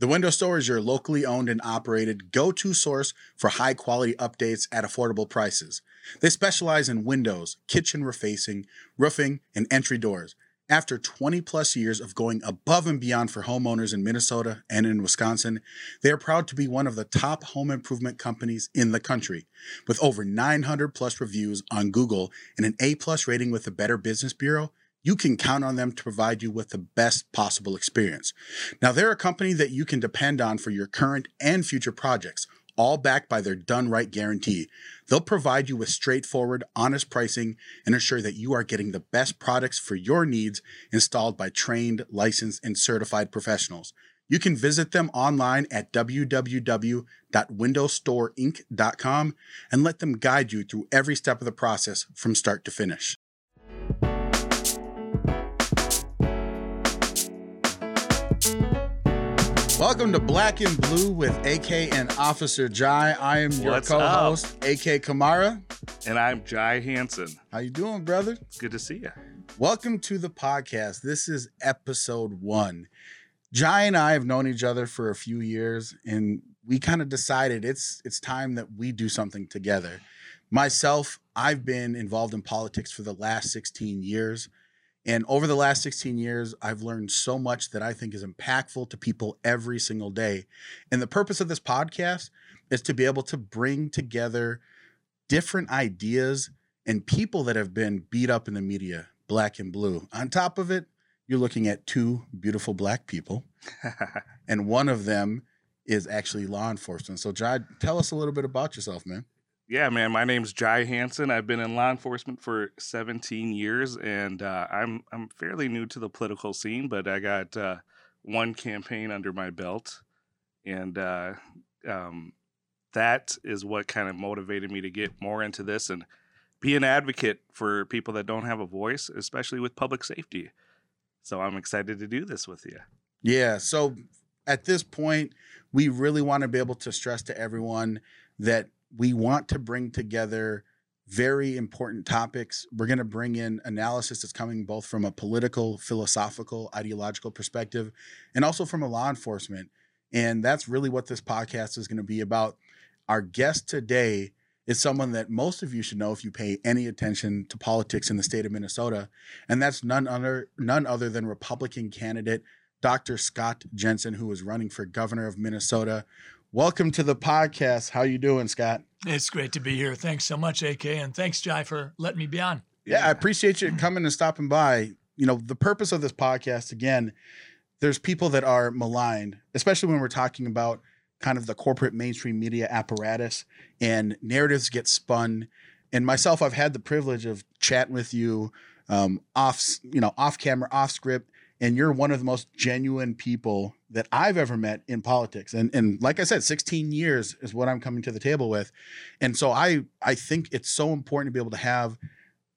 The Window Store is your locally owned and operated go to source for high quality updates at affordable prices. They specialize in windows, kitchen refacing, roofing, and entry doors. After 20 plus years of going above and beyond for homeowners in Minnesota and in Wisconsin, they are proud to be one of the top home improvement companies in the country. With over 900 plus reviews on Google and an A plus rating with the Better Business Bureau, you can count on them to provide you with the best possible experience. Now, they're a company that you can depend on for your current and future projects, all backed by their done right guarantee. They'll provide you with straightforward, honest pricing and ensure that you are getting the best products for your needs installed by trained, licensed, and certified professionals. You can visit them online at www.windowstoreinc.com and let them guide you through every step of the process from start to finish. Welcome to Black and Blue with AK and Officer Jai. I am your What's co-host, AK Kamara. And I'm Jai Hanson. How you doing, brother? It's Good to see you. Welcome to the podcast. This is episode one. Jai and I have known each other for a few years, and we kind of decided it's it's time that we do something together. Myself, I've been involved in politics for the last 16 years. And over the last 16 years, I've learned so much that I think is impactful to people every single day. And the purpose of this podcast is to be able to bring together different ideas and people that have been beat up in the media, black and blue. On top of it, you're looking at two beautiful black people, and one of them is actually law enforcement. So, Jai, tell us a little bit about yourself, man. Yeah, man. My name's Jai Hanson. I've been in law enforcement for 17 years, and uh, I'm I'm fairly new to the political scene, but I got uh, one campaign under my belt, and uh, um, that is what kind of motivated me to get more into this and be an advocate for people that don't have a voice, especially with public safety. So I'm excited to do this with you. Yeah. So at this point, we really want to be able to stress to everyone that we want to bring together very important topics. We're going to bring in analysis that's coming both from a political, philosophical, ideological perspective, and also from a law enforcement. And that's really what this podcast is going to be about. Our guest today is someone that most of you should know if you pay any attention to politics in the state of Minnesota, and that's none other none other than Republican candidate Dr. Scott Jensen, who is running for governor of Minnesota. Welcome to the podcast. How you doing, Scott? It's great to be here. Thanks so much, AK, and thanks, Jai, for letting me be on. Yeah, I appreciate you coming and stopping by. You know, the purpose of this podcast, again, there's people that are maligned, especially when we're talking about kind of the corporate mainstream media apparatus and narratives get spun. And myself, I've had the privilege of chatting with you um, off, you know, off camera, off script, and you're one of the most genuine people that I've ever met in politics. And and like I said, 16 years is what I'm coming to the table with. And so I I think it's so important to be able to have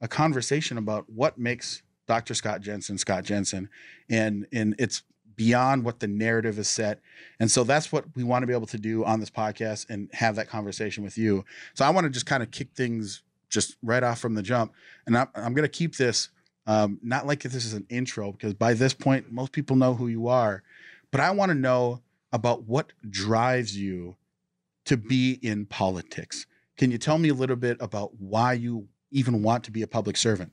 a conversation about what makes Dr. Scott Jensen Scott Jensen. And and it's beyond what the narrative is set. And so that's what we want to be able to do on this podcast and have that conversation with you. So I want to just kind of kick things just right off from the jump. And I'm, I'm going to keep this um, not like this is an intro, because by this point, most people know who you are. But I want to know about what drives you to be in politics. Can you tell me a little bit about why you even want to be a public servant?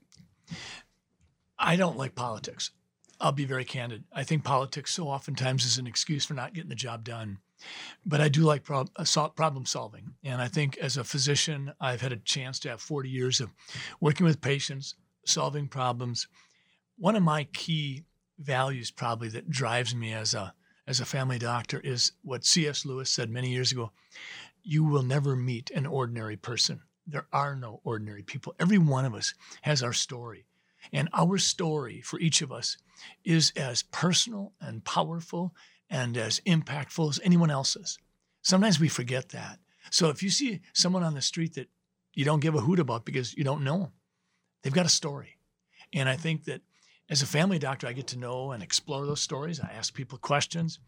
I don't like politics. I'll be very candid. I think politics so oftentimes is an excuse for not getting the job done. But I do like uh, problem solving. And I think as a physician, I've had a chance to have 40 years of working with patients, solving problems. One of my key values, probably that drives me as a as a family doctor, is what C.S. Lewis said many years ago: "You will never meet an ordinary person. There are no ordinary people. Every one of us has our story, and our story for each of us is as personal and powerful and as impactful as anyone else's. Sometimes we forget that. So if you see someone on the street that you don't give a hoot about because you don't know them, they've got a story. And I think that as a family doctor, I get to know and explore those stories. I ask people questions.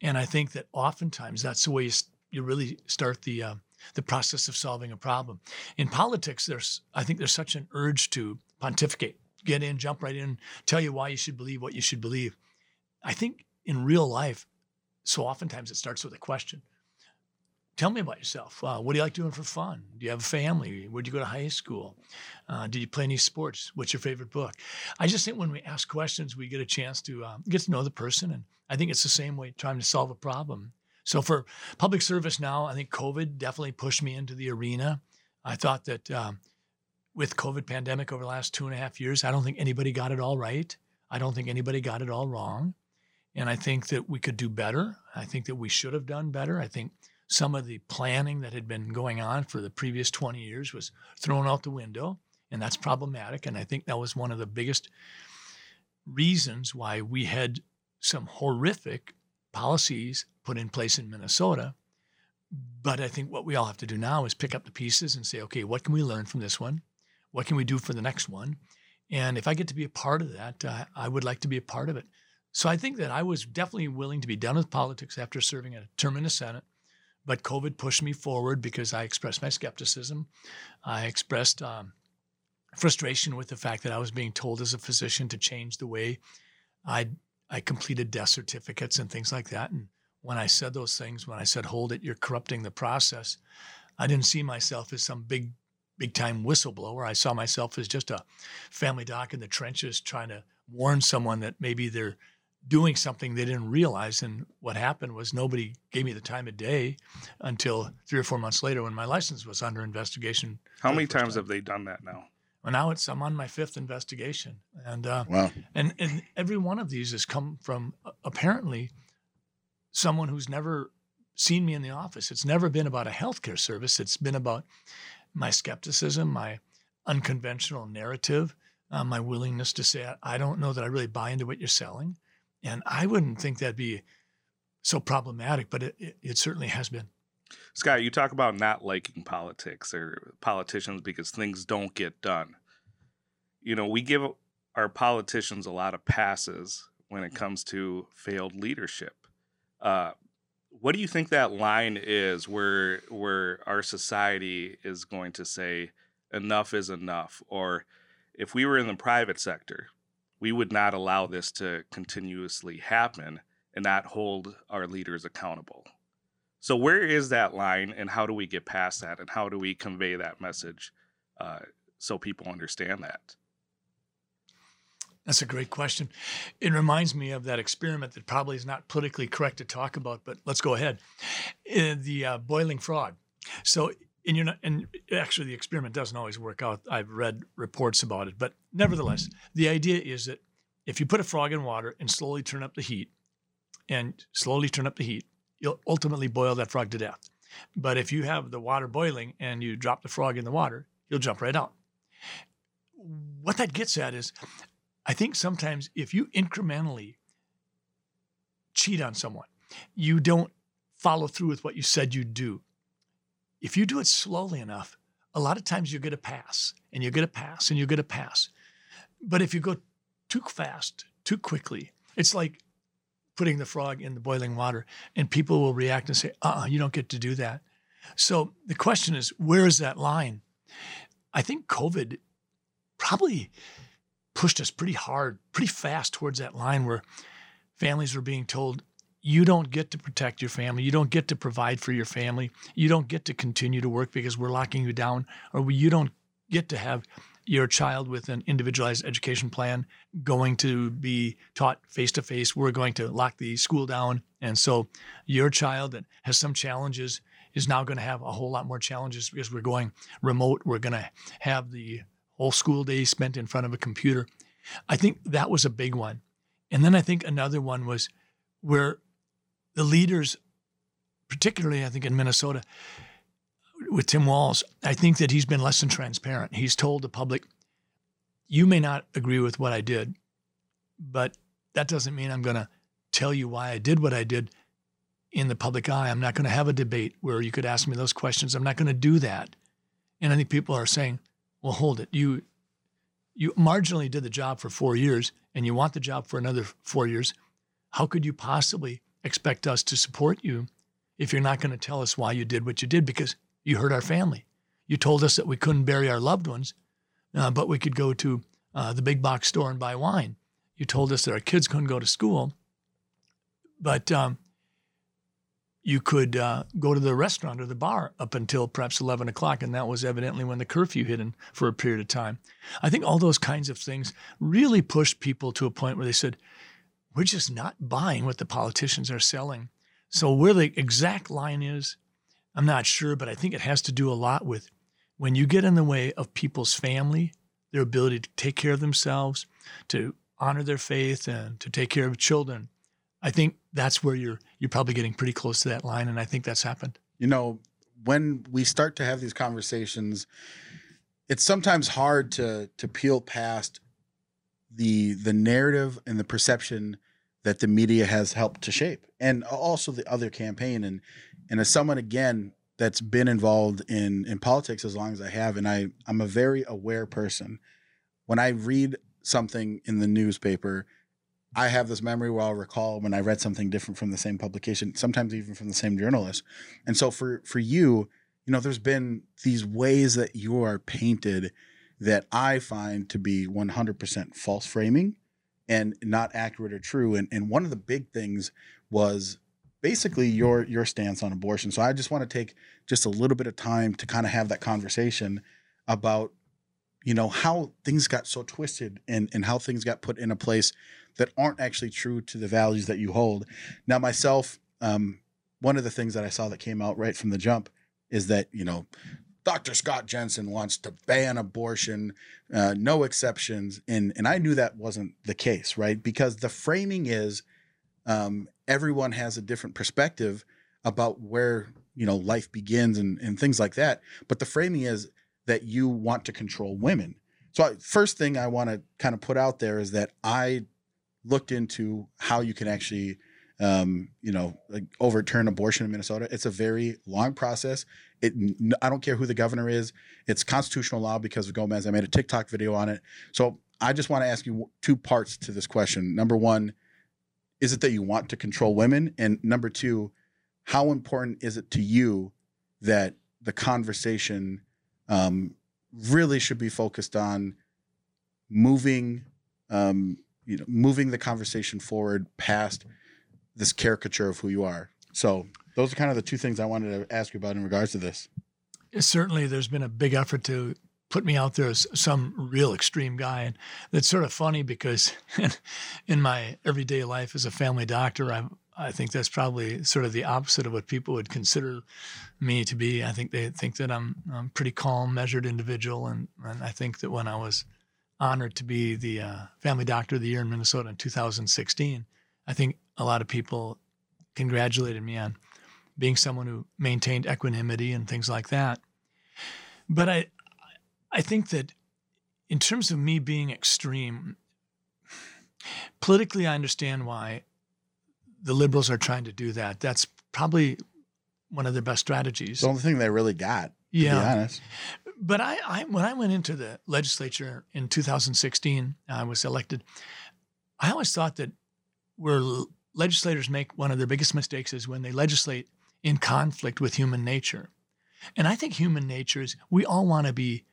And I think that oftentimes that's the way you, you really start the, uh, the process of solving a problem. In politics, there's, I think there's such an urge to pontificate, get in, jump right in, tell you why you should believe what you should believe. I think in real life, so oftentimes it starts with a question. Tell me about yourself. Uh, what do you like doing for fun? Do you have a family? Where'd you go to high school? Uh, did you play any sports? What's your favorite book? I just think when we ask questions, we get a chance to uh, get to know the person. And I think it's the same way trying to solve a problem. So for public service now, I think COVID definitely pushed me into the arena. I thought that um, with COVID pandemic over the last two and a half years, I don't think anybody got it all right. I don't think anybody got it all wrong. And I think that we could do better. I think that we should have done better. I think some of the planning that had been going on for the previous 20 years was thrown out the window, and that's problematic. And I think that was one of the biggest reasons why we had some horrific policies put in place in Minnesota. But I think what we all have to do now is pick up the pieces and say, okay, what can we learn from this one? What can we do for the next one? And if I get to be a part of that, uh, I would like to be a part of it. So I think that I was definitely willing to be done with politics after serving a term in the Senate. But COVID pushed me forward because I expressed my skepticism. I expressed um, frustration with the fact that I was being told as a physician to change the way I I completed death certificates and things like that. And when I said those things, when I said, "Hold it, you're corrupting the process," I didn't see myself as some big big time whistleblower. I saw myself as just a family doc in the trenches trying to warn someone that maybe they're doing something they didn't realize. And what happened was nobody gave me the time of day until three or four months later when my license was under investigation. How many times time. have they done that now? Well, now it's I'm on my fifth investigation, and uh, wow. and and every one of these has come from uh, apparently someone who's never seen me in the office. It's never been about a healthcare service. It's been about my skepticism, my unconventional narrative, uh, my willingness to say I don't know that I really buy into what you're selling. And I wouldn't think that'd be so problematic, but it, it, it certainly has been. Scott, you talk about not liking politics or politicians because things don't get done. You know, we give our politicians a lot of passes when it comes to failed leadership. Uh, what do you think that line is where where our society is going to say enough is enough or if we were in the private sector we would not allow this to continuously happen and not hold our leaders accountable. So, where is that line, and how do we get past that, and how do we convey that message uh, so people understand that? That's a great question. It reminds me of that experiment that probably is not politically correct to talk about, but let's go ahead. Uh, the uh, boiling frog. So, and you're not, and actually the experiment doesn't always work out. I've read reports about it, but nevertheless, the idea is that if you put a frog in water and slowly turn up the heat, and slowly turn up the heat, you'll ultimately boil that frog to death. But if you have the water boiling and you drop the frog in the water, he'll jump right out. What that gets at is, I think sometimes if you incrementally cheat on someone, you don't follow through with what you said you'd do if you do it slowly enough, a lot of times you get a pass and you get a pass and you get a pass. But if you go too fast, too quickly, it's like putting the frog in the boiling water and people will react and say, uh uh you don't get to do that. So the question is, where is that line? I think COVID probably pushed us pretty hard, pretty fast towards that line where families were being told, you don't get to protect your family. You don't get to provide for your family. You don't get to continue to work because we're locking you down, or you don't get to have your child with an individualized education plan going to be taught face to face. We're going to lock the school down. And so your child that has some challenges is now going to have a whole lot more challenges because we're going remote. We're going to have the whole school day spent in front of a computer. I think that was a big one. And then I think another one was where the leaders, particularly I think in Minnesota, with Tim Walz, I think that he's been less than transparent. He's told the public, you may not agree with what I did, but that doesn't mean I'm going to tell you why I did what I did in the public eye. I'm not going to have a debate where you could ask me those questions. I'm not going to do that. And I think people are saying, well, hold it. You you marginally did the job for four years and you want the job for another four years. How could you possibly expect us to support you if you're not going to tell us why you did what you did because you hurt our family. You told us that we couldn't bury our loved ones, uh, but we could go to uh, the big box store and buy wine. You told us that our kids couldn't go to school, but um, you could uh, go to the restaurant or the bar up until perhaps 11 o'clock, and that was evidently when the curfew hit in for a period of time. I think all those kinds of things really pushed people to a point where they said, we're just not buying what the politicians are selling. So, where the exact line is, I'm not sure, but I think it has to do a lot with when you get in the way of people's family, their ability to take care of themselves, to honor their faith, and to take care of children. I think that's where you're you're probably getting pretty close to that line, and I think that's happened. You know, when we start to have these conversations, it's sometimes hard to to peel past the the narrative and the perception that the media has helped to shape, and also the other campaign. And and as someone again that's been involved in in politics as long as I have, and I I'm a very aware person. When I read something in the newspaper I have this memory where I'll recall when I read something different from the same publication, sometimes even from the same journalist. And so for for you, you know, there's been these ways that you are painted that I find to be 100% false framing and not accurate or true. And and one of the big things was basically your your stance on abortion. So I just want to take just a little bit of time to kind of have that conversation about you know how things got so twisted and and how things got put in a place that aren't actually true to the values that you hold. Now, myself, um, one of the things that I saw that came out right from the jump is that you know Dr. Scott Jensen wants to ban abortion, uh, no exceptions, and and I knew that wasn't the case, right? Because the framing is um, everyone has a different perspective about where you know life begins and and things like that. But the framing is that you want to control women. So I, first thing I want to kind of put out there is that I looked into how you can actually um, you know, like overturn abortion in Minnesota. It's a very long process. It, I don't care who the governor is. It's constitutional law because of Gomez. I made a TikTok video on it. So I just want to ask you two parts to this question. Number one, is it that you want to control women? And number two, how important is it to you that the conversation um, really should be focused on moving um, you know moving the conversation forward past this caricature of who you are. So those are kind of the two things I wanted to ask you about in regards to this. Certainly, there's been a big effort to put me out there as some real extreme guy, and that's sort of funny because in my everyday life as a family doctor, I I think that's probably sort of the opposite of what people would consider me to be. I think they think that I'm, I'm a pretty calm, measured individual, and, and I think that when I was honored to be the uh, Family Doctor of the Year in Minnesota in 2016. I think a lot of people congratulated me on being someone who maintained equanimity and things like that. But I, I think that in terms of me being extreme, politically, I understand why the liberals are trying to do that. That's probably one of their best strategies. The only thing they really got, yeah. be honest but I, I, when I went into the legislature in 2016, I was elected. I always thought that where legislators make one of their biggest mistakes is when they legislate in conflict with human nature. And I think human nature is we all want to be,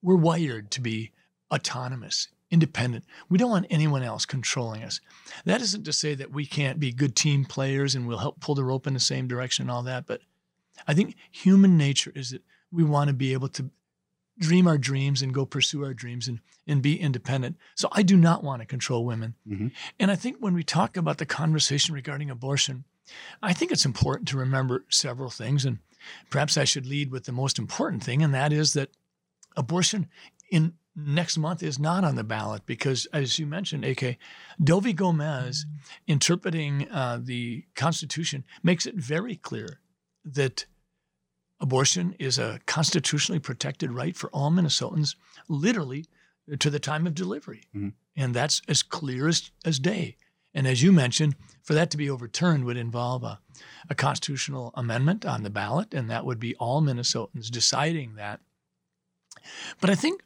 we're wired to be autonomous, independent. We don't want anyone else controlling us. That isn't to say that we can't be good team players and we'll help pull the rope in the same direction and all that. But I think human nature is that we want to be able to dream our dreams and go pursue our dreams and, and be independent. So I do not want to control women. Mm-hmm. And I think when we talk about the conversation regarding abortion, I think it's important to remember several things. And perhaps I should lead with the most important thing, and that is that abortion in next month is not on the ballot because, as you mentioned, AK, Doe v. Gomez interpreting uh, the Constitution makes it very clear that Abortion is a constitutionally protected right for all Minnesotans, literally to the time of delivery. Mm-hmm. And that's as clear as, as day. And as you mentioned, for that to be overturned would involve a, a constitutional amendment on the ballot, and that would be all Minnesotans deciding that. But I think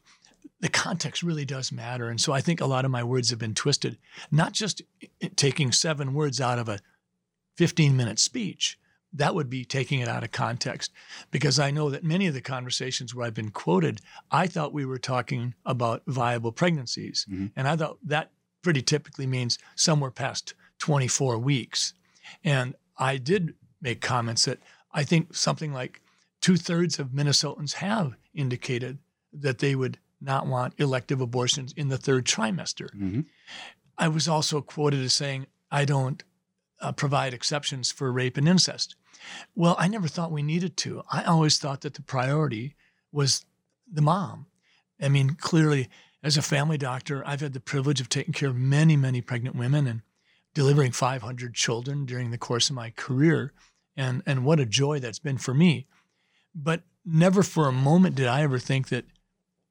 the context really does matter. And so I think a lot of my words have been twisted, not just taking seven words out of a 15 minute speech, that would be taking it out of context because I know that many of the conversations where I've been quoted, I thought we were talking about viable pregnancies. Mm-hmm. And I thought that pretty typically means somewhere past 24 weeks. And I did make comments that I think something like two thirds of Minnesotans have indicated that they would not want elective abortions in the third trimester. Mhm. I was also quoted as saying, I don't uh, provide exceptions for rape and incest. Well, I never thought we needed to. I always thought that the priority was the mom. I mean, clearly, as a family doctor, I've had the privilege of taking care of many, many pregnant women and delivering 500 children during the course of my career. And, and what a joy that's been for me. But never for a moment did I ever think that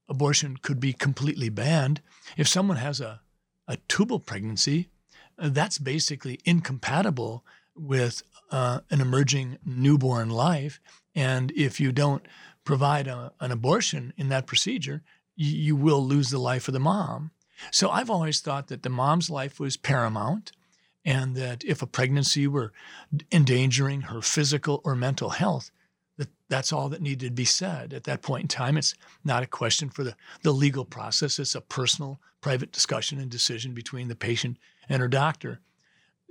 abortion could be completely banned. If someone has a, a tubal pregnancy, uh, that's basically incompatible with uh, an emerging newborn life. And if you don't provide a, an abortion in that procedure, you, you will lose the life of the mom. So I've always thought that the mom's life was paramount, and that if a pregnancy were endangering her physical or mental health, that that's all that needed to be said at that point in time. It's not a question for the, the legal process. It's a personal, private discussion and decision between the patient and her doctor.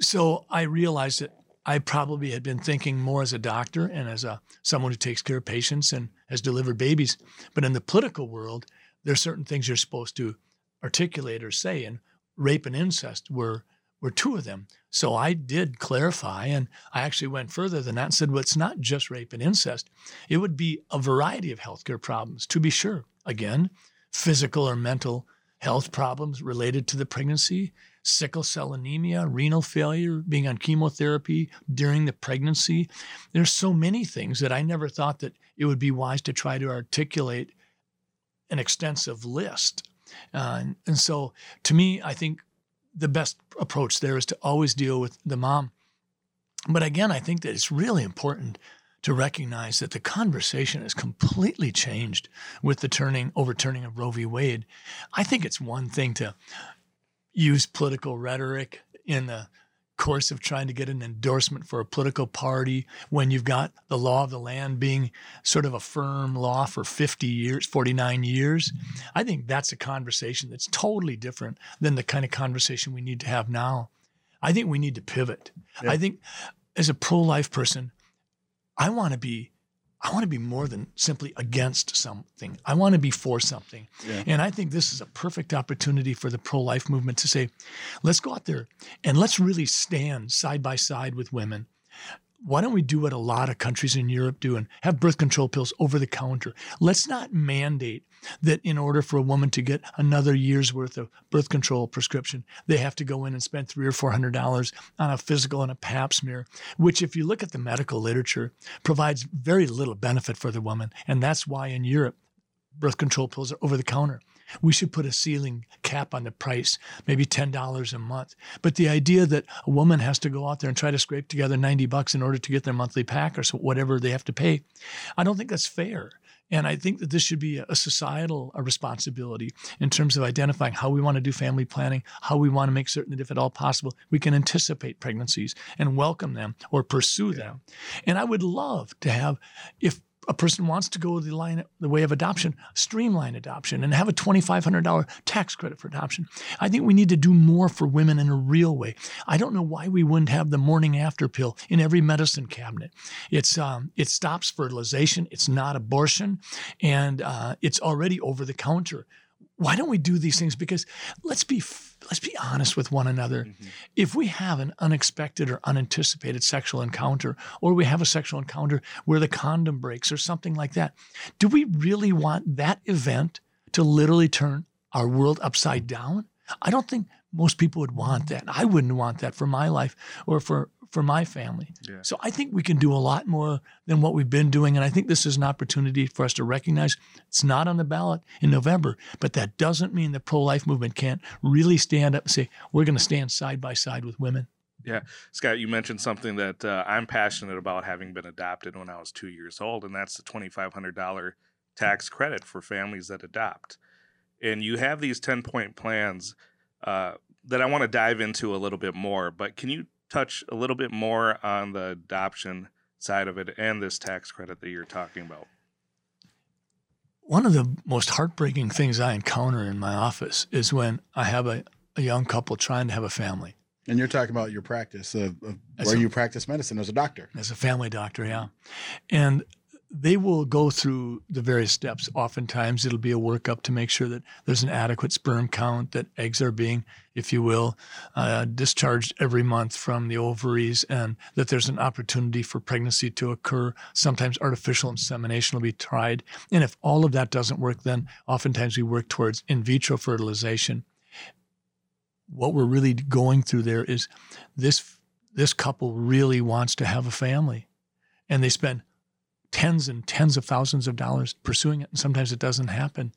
So I realized that I probably had been thinking more as a doctor and as a someone who takes care of patients and has delivered babies. But in the political world, there are certain things you're supposed to articulate or say, and rape and incest were were two of them. So I did clarify, and I actually went further than that and said, well, it's not just rape and incest. It would be a variety of healthcare problems, to be sure. Again, physical or mental health problems related to the pregnancy, sickle cell anemia, renal failure, being on chemotherapy during the pregnancy. There's so many things that I never thought that it would be wise to try to articulate an extensive list. Uh, and, and so to me, I think the best approach there is to always deal with the mom. But again, I think that it's really important to recognize that the conversation has completely changed with the turning overturning of Roe v. Wade. I think it's one thing to use political rhetoric in the course of trying to get an endorsement for a political party when you've got the law of the land being sort of a firm law for 50 years, 49 years. I think that's a conversation that's totally different than the kind of conversation we need to have now. I think we need to pivot. Yeah. I think as a pro life person, I want to be I want to be more than simply against something. I want to be for something. Yeah. And I think this is a perfect opportunity for the pro life movement to say, let's go out there and let's really stand side by side with women. Why don't we do what a lot of countries in Europe do and have birth control pills over the counter? Let's not mandate that in order for a woman to get another year's worth of birth control prescription, they have to go in and spend three or four hundred dollars on a physical and a pap smear, which, if you look at the medical literature, provides very little benefit for the woman. And that's why in Europe, birth control pills are over the counter. We should put a ceiling cap on the price, maybe $10 a month. But the idea that a woman has to go out there and try to scrape together 90 bucks in order to get their monthly pack or so whatever they have to pay, I don't think that's fair. And I think that this should be a societal a responsibility in terms of identifying how we want to do family planning, how we want to make certain that if at all possible, we can anticipate pregnancies and welcome them or pursue them. And I would love to have, if a person wants to go the line the way of adoption, streamline adoption and have a $2500 tax credit for adoption. I think we need to do more for women in a real way. I don't know why we wouldn't have the morning after pill in every medicine cabinet. It's um, it stops fertilization, it's not abortion, and uh, it's already over the counter. Why don't we do these things? Because let's be let's be honest with one another. Mhm. If we have an unexpected or unanticipated sexual encounter, or we have a sexual encounter where the condom breaks or something like that, do we really want that event to literally turn our world upside down? I don't think most people would want that. I wouldn't want that for my life or for for my family. Yeah. So I think we can do a lot more than what we've been doing. And I think this is an opportunity for us to recognize it's not on the ballot in November, but that doesn't mean the pro life movement can't really stand up and say, we're going to stand side by side with women. Yeah, Scott, you mentioned something that uh, I'm passionate about having been adopted when I was two years old, and that's the $2,500 tax credit for families that adopt. And you have these 10 point plans uh, that I want to dive into a little bit more, but can you touch a little bit more on the adoption side of it and this tax credit that you're talking about? One of the most heartbreaking things I encounter in my office is when I have a, a young couple trying to have a family. And you're talking about your practice of, of where a- you practice medicine as a doctor. as a family doctor, yeah. And they will go through the various steps. Oftentimes, it'll be a workup to make sure that there's an adequate sperm count, that eggs are being, if you will, uh, discharged every month from the ovaries, and that there's an opportunity for pregnancy to occur. Sometimes artificial insemination will be tried. And if all of that doesn't work, then oftentimes we work towards in vitro fertilization. What we're really going through there is this this couple really wants to have a family and they spend tens and tens of thousands of dollars pursuing it and sometimes it doesn't happen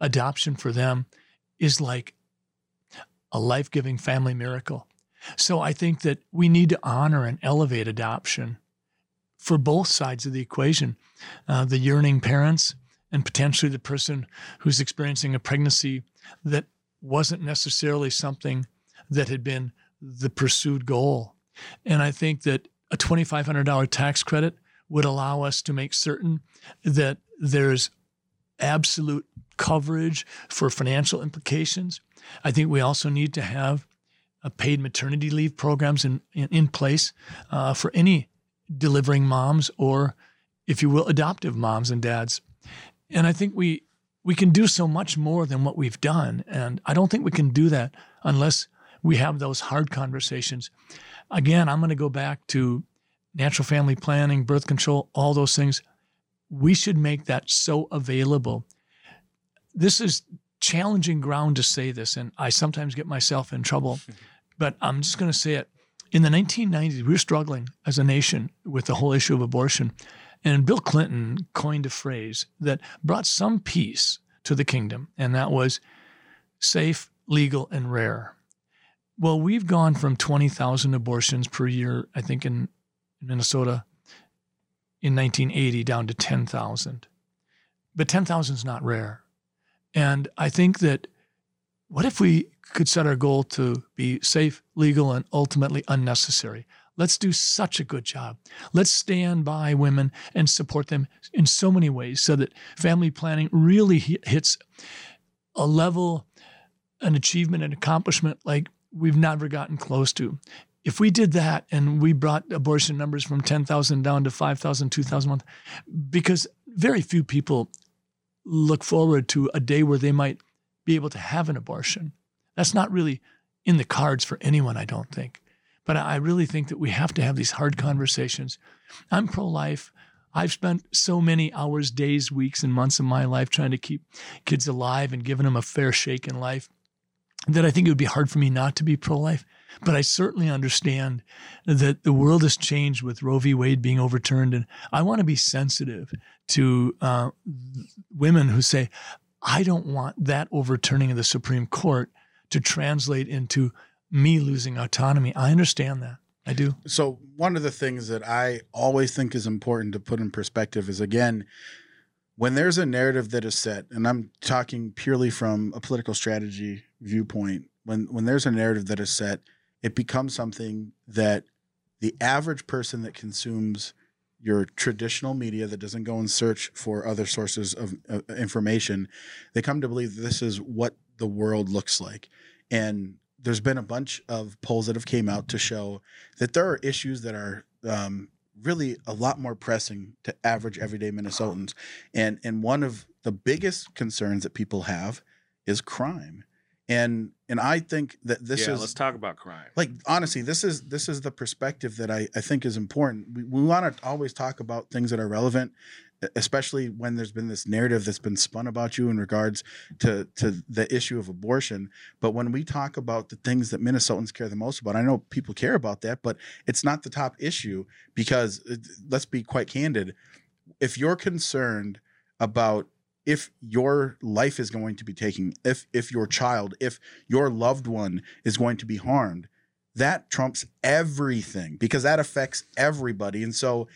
adoption for them is like a life-giving family miracle so i think that we need to honor and elevate adoption for both sides of the equation uh, the yearning parents and potentially the person who's experiencing a pregnancy that wasn't necessarily something that had been the pursued goal. And I think that a $2,500 tax credit would allow us to make certain that there's absolute coverage for financial implications. I think we also need to have a paid maternity leave programs in, in, in place uh, for any delivering moms or, if you will, adoptive moms and dads. And I think we we can do so much more than what we've done. And I don't think we can do that unless we have those hard conversations. Again, I'm going to go back to natural family planning, birth control, all those things. We should make that so available. This is challenging ground to say this, and I sometimes get myself in trouble, but I'm just going to say it. In the 1990s, we were struggling as a nation with the whole issue of abortion. And Bill Clinton coined a phrase that brought some peace to the kingdom, and that was safe, legal, and rare. Well, we've gone from 20,000 abortions per year, I think, in Minnesota in 1980 down to 10,000. But 10,000 is not rare. And I think that what if we could set our goal to be safe, legal, and ultimately unnecessary? Let's do such a good job. Let's stand by women and support them in so many ways so that family planning really hits a level, an achievement, an accomplishment like we've never gotten close to. If we did that and we brought abortion numbers from 10,000 down to 5,000, 2,000 a month, because very few people look forward to a day where they might be able to have an abortion. That's not really in the cards for anyone, I don't think. But I really think that we have to have these hard conversations. I'm pro life. I've spent so many hours, days, weeks, and months of my life trying to keep kids alive and giving them a fair shake in life that I think it would be hard for me not to be pro life. But I certainly understand that the world has changed with Roe v. Wade being overturned. And I want to be sensitive to uh, women who say, I don't want that overturning of the Supreme Court to translate into me losing autonomy. I understand that. I do. So one of the things that I always think is important to put in perspective is again, when there's a narrative that is set, and I'm talking purely from a political strategy viewpoint, when when there's a narrative that is set, it becomes something that the average person that consumes your traditional media that doesn't go and search for other sources of uh, information, they come to believe that this is what the world looks like. And there's been a bunch of polls that have came out to show that there are issues that are um, really a lot more pressing to average everyday Minnesotans, and and one of the biggest concerns that people have is crime, and and I think that this yeah, is let's talk about crime. like honestly this is this is the perspective that i, I think is important. We, we want to always talk about things that are relevant especially when there's been this narrative that's been spun about you in regards to to the issue of abortion. But when we talk about the things that minnesotans care the most about i know people care about that but it's not the top issue because uh, let's be quite candid. If you're concerned about if your life is going to be taken if if your child if your loved one is going to be harmed that trumps everything because that affects everybody. And so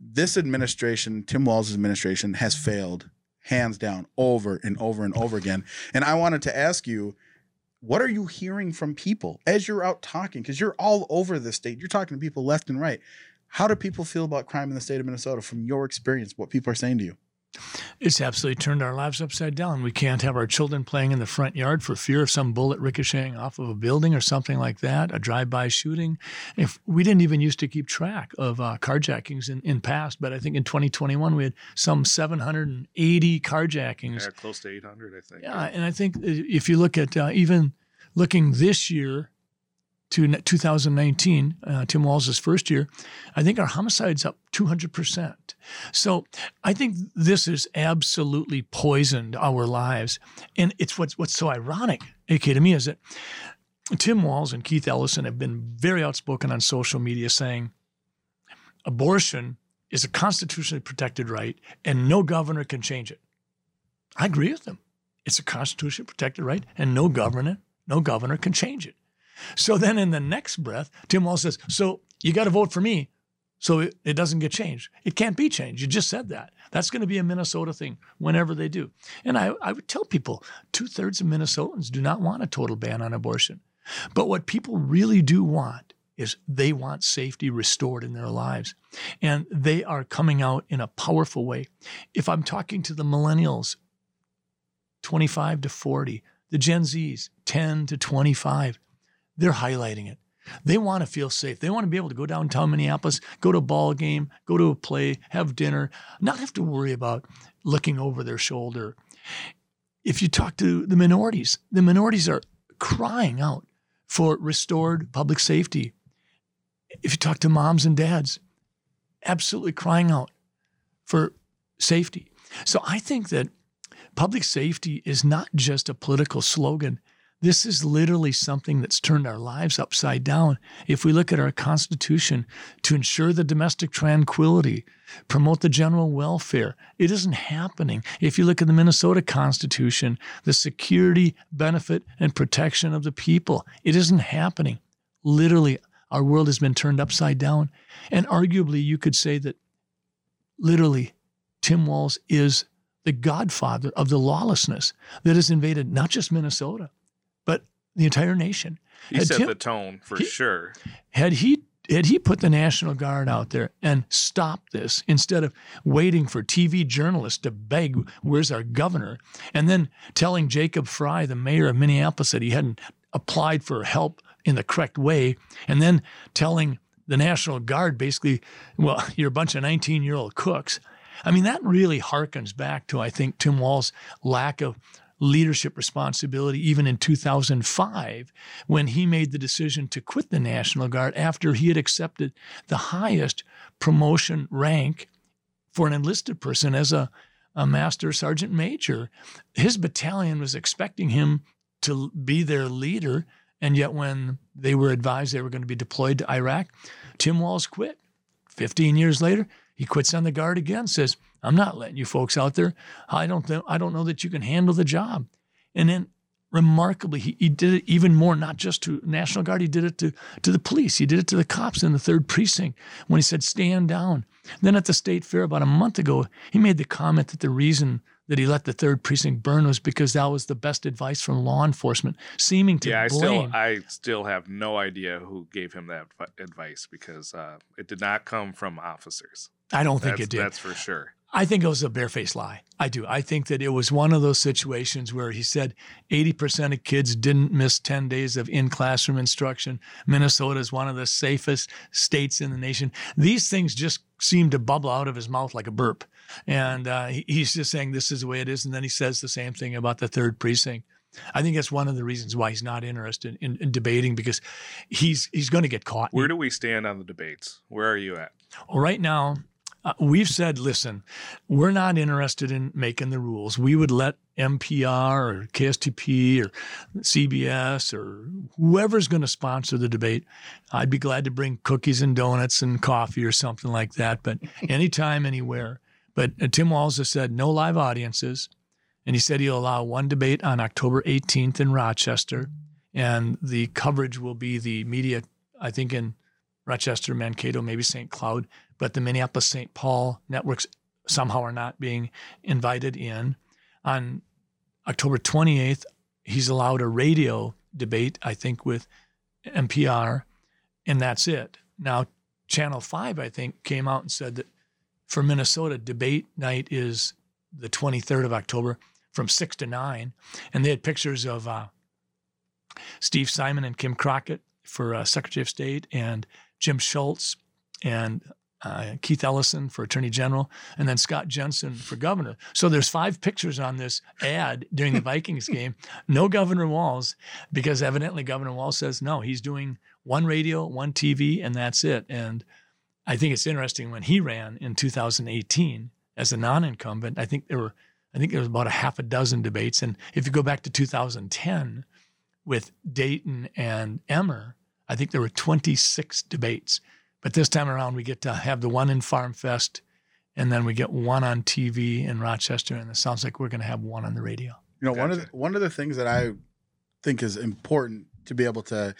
this administration tim walz's administration has failed hands down over and over and over again. And i wanted to ask you what are you hearing from people as you're out talking? Because you're all over the state. You're talking to people left and right. How do people feel about crime in the state of minnesota from your experience what people are saying to you It's absolutely turned our lives upside down. We can't have our children playing in the front yard for fear of some bullet ricocheting off of a building or something like that, a drive-by shooting. If we didn't even used to keep track of uh, carjackings in, in past, but I think in 2021 we had some 780 carjackings. Yeah, close to 800, I think. Yeah, and I think if you look at uh, even looking this year to 2019, uh, Tim Walz's first year, I think our homicide's up 200%. So I think this has absolutely poisoned our lives. And it's what's, what's so ironic, AK, to me, is that Tim Walz and Keith Ellison have been very outspoken on social media saying abortion is a constitutionally protected right and no governor can change it. I agree with them. It's a constitutionally protected right and no governor, no governor can change it. So then in the next breath, Tim Walz says, So you got to vote for me so it, it, doesn't get changed. It can't be changed. You just said that. That's going to be a Minnesota thing whenever they do. And I, I would tell people two thirds of Minnesotans do not want a total ban on abortion. But what people really do want is they want safety restored in their lives. And they are coming out in a powerful way. If I'm talking to the millennials, 25 to 40, the Gen Zs, 10 to 25, they're highlighting it. They want to feel safe. They want to be able to go downtown Minneapolis, go to a ball game, go to a play, have dinner, not have to worry about looking over their shoulder. If you talk to the minorities, the minorities are crying out for restored public safety. If you talk to moms and dads, absolutely crying out for safety. So I think that public safety is not just a political slogan. This is literally something that's turned our lives upside down. If we look at our Constitution to ensure the domestic tranquility, promote the general welfare, it isn't happening. If you look at the Minnesota Constitution, the security, benefit, and protection of the people, it isn't happening. Literally, our world has been turned upside down. And arguably, you could say that literally, Tim Walz is the godfather of the lawlessness that has invaded not just Minnesota, but the entire nation. He had set Tim, the tone for he, sure. Had he had he put the National Guard out there and stopped this instead of waiting for TV journalists to beg, "Where's our governor?" and then telling Jacob Frey, the mayor of Minneapolis, that he hadn't applied for help in the correct way, and then telling the National Guard basically, "Well, you're a bunch of 19 year old cooks." I mean, that really harkens back to I think Tim Walz's lack of leadership responsibility even in 2005 when he made the decision to quit the National Guard after he had accepted the highest promotion rank for an enlisted person as a, a master sergeant major. His battalion was expecting him to be their leader. And yet, when they were advised they were going to be deployed to Iraq, Tim Walz quit. 15 years later, he quits on the guard again, says, I'm not letting you folks out there. I don't th- I don't know that you can handle the job. And then remarkably, he, he did it even more, not just to National Guard, he did it to, to the police. He did it to the cops in the third precinct when he said, stand down. Then at the state fair about a month ago, he made the comment that the reason that he let the third precinct burn was because that was the best advice from law enforcement, seeming to yeah, I still I still have no idea who gave him that advice because uh, it did not come from officers. I don't think that's, it did. That's for sure. I think it was a barefaced lie. I do. I think that it was one of those situations where he said 80% of kids didn't miss 10 days of in classroom instruction. Minnesota is one of the safest states in the nation. These things just seem to bubble out of his mouth like a burp. And uh, he's just saying this is the way it is. And then he says the same thing about the third precinct. I think that's one of the reasons why he's not interested in, in debating because he's he's going to get caught. Where do we stand on the debates? Where are you at? Well, right now, uh, we've said, listen, we're not interested in making the rules. We would let NPR or KSTP or CBS or whoever's going to sponsor the debate. I'd be glad to bring cookies and donuts and coffee or something like that, but anytime, anywhere. But uh, Tim Walz has said no live audiences. And he said he'll allow one debate on October 18th in Rochester. And the coverage will be the media, I think, in Rochester, Mankato, maybe St. Cloud, but the Minneapolis St. Paul networks somehow are not being invited in. On October 28th, he's allowed a radio debate, I think, with NPR, and that's it. Now, Channel 5, I think, came out and said that for Minnesota, debate night is the 23rd of October from six to nine, and they had pictures of uh, Steve Simon and Kim Crockett for uh, Secretary of State, and Jim Schultz and uh, Keith Ellison for Attorney General, and then Scott Jensen for Governor. So there's five pictures on this ad during the Vikings game. No Governor Walz, because evidently Governor Walz says no. He's doing one radio, one TV, and that's it. And I think it's interesting when he ran in 2018 as a non-incumbent. I think there were, I think there was about a half a dozen debates. And if you go back to 2010 with Dayton and Emmer, I think there were 26 debates. But this time around, we get to have the one in Farm Fest, and then we get one on TV in Rochester, and it sounds like we're going to have one on the radio. You know, one of the, one of the things that I think is important to be able to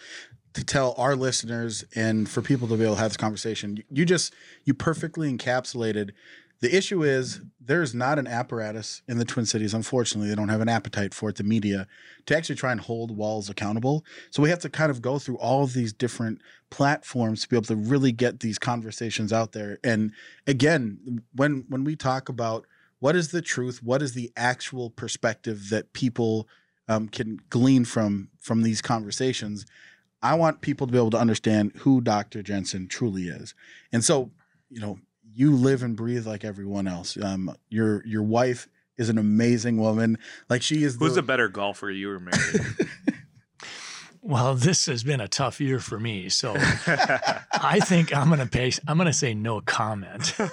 to tell our listeners and for people to be able to have this conversation, you, you just you perfectly encapsulated the issue is there's not an apparatus in the Twin Cities. Unfortunately, they don't have an appetite for it, the media, to actually try and hold Walz accountable. So we have to kind of go through all of these different platforms to be able to really get these conversations out there. And again, when when we talk about what is the truth, what is the actual perspective that people um, can glean from from these conversations, I want people to be able to understand who Dr. Jensen truly is. And so, you know, you live and breathe like everyone else. Um, your your wife is an amazing woman. Like she is. Who's the, a better golfer, you or Mary? Well, this has been a tough year for me, so I think I'm going to pay. I'm to say no comment.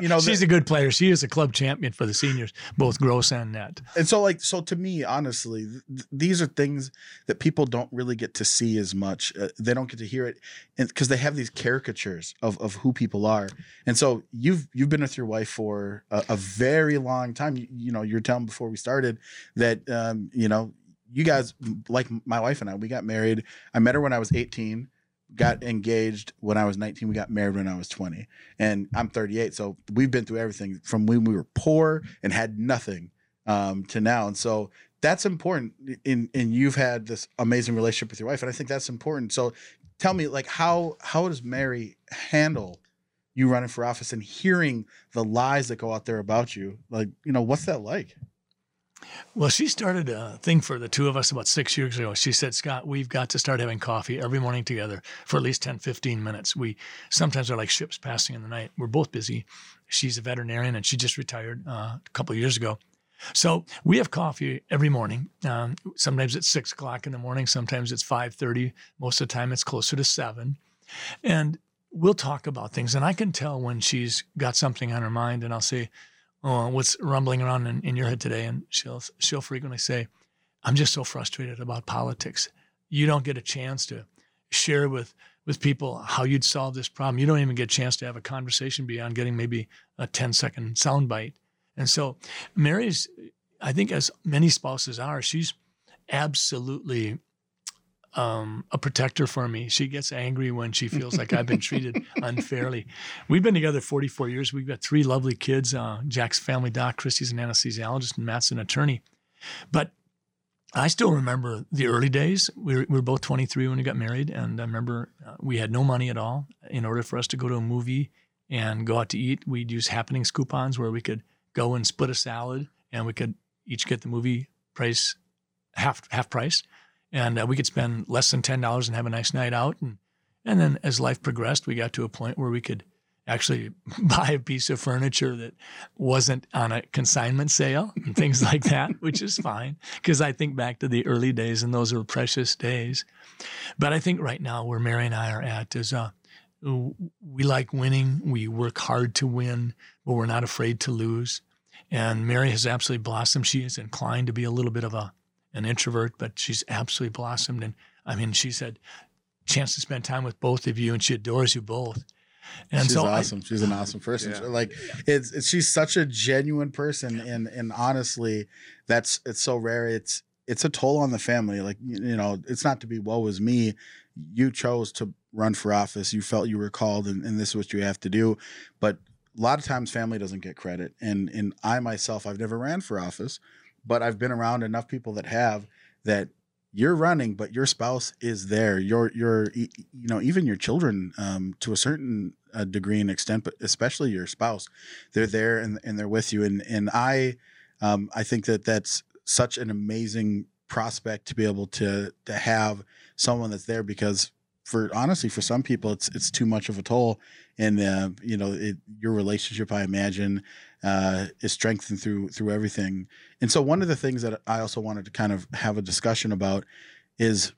You know, she's the, a good player. She is a club champion for the seniors, both gross and net. And so, like, so to me, honestly, th- these are things that people don't really get to see as much. Uh, they don't get to hear it because they have these caricatures of of who people are. And so, you've you've been with your wife for a, a very long time. You, you know, you're telling before we started that um, you know you guys like my wife and I, we got married. I met her when I was 18, got engaged when I was 19, we got married when I was 20. And I'm 38, so we've been through everything from when we were poor and had nothing um, to now. And so that's important in and you've had this amazing relationship with your wife and I think that's important. So tell me like how how does Mary handle you running for office and hearing the lies that go out there about you? Like, you know, what's that like? Well, she started a thing for the two of us about six years ago. She said, Scott, we've got to start having coffee every morning together for at least 10, 15 minutes. We sometimes are like ships passing in the night. We're both busy. She's a veterinarian and she just retired uh, a couple years ago. So we have coffee every morning. Um, sometimes it's six o'clock in the morning. Sometimes it's 5.30. Most of the time it's closer to seven. And we'll talk about things. And I can tell when she's got something on her mind and I'll say, oh, what's rumbling around in, in your head today? And she'll she'll frequently say, I'm just so frustrated about politics. You don't get a chance to share with with people how you'd solve this problem. You don't even get a chance to have a conversation beyond getting maybe a 10 second soundbite. And so Mary's, I think as many spouses are, she's absolutely um, a protector for me. She gets angry when she feels like I've been treated unfairly. We've been together 44 years. We've got three lovely kids. Uh, Jack's family doc, Christy's an anesthesiologist, and Matt's an attorney. But I still remember the early days. We were, we were both 23 when we got married, and I remember uh, we had no money at all. In order for us to go to a movie and go out to eat, we'd use happenings coupons where we could go and split a salad, and we could each get the movie price half half price and uh, we could spend less than ten dollars and have a nice night out. And and then as life progressed, we got to a point where we could actually buy a piece of furniture that wasn't on a consignment sale and things like that, which is fine because I think back to the early days and those were precious days. But I think right now where Mary and I are at is uh, we like winning. We work hard to win, but we're not afraid to lose. And Mary has absolutely blossomed. She is inclined to be a little bit of a an introvert, but she's absolutely blossomed. And I mean, she said, chance to spend time with both of you, and she adores you both. And she's so awesome. I, she's an awesome person. Yeah. Like it's, it's she's such a genuine person, and and honestly, that's it's so rare. It's it's a toll on the family. Like you know, it's not to be woe is me. You chose to run for office. You felt you were called, and, and this is what you have to do. But a lot of times, family doesn't get credit. And and I myself, I've never ran for office, but I've been around enough people that have that you're running, but your spouse is there. Your your you know even your children um, to a certain uh, degree and extent, but especially your spouse, they're there and, and they're with you. And and I um, I think that that's such an amazing prospect to be able to to have someone that's there because for honestly for some people it's it's too much of a toll and uh, you know it, your relationship I imagine uh, is strengthened through through everything. And so one of the things that I also wanted to kind of have a discussion about is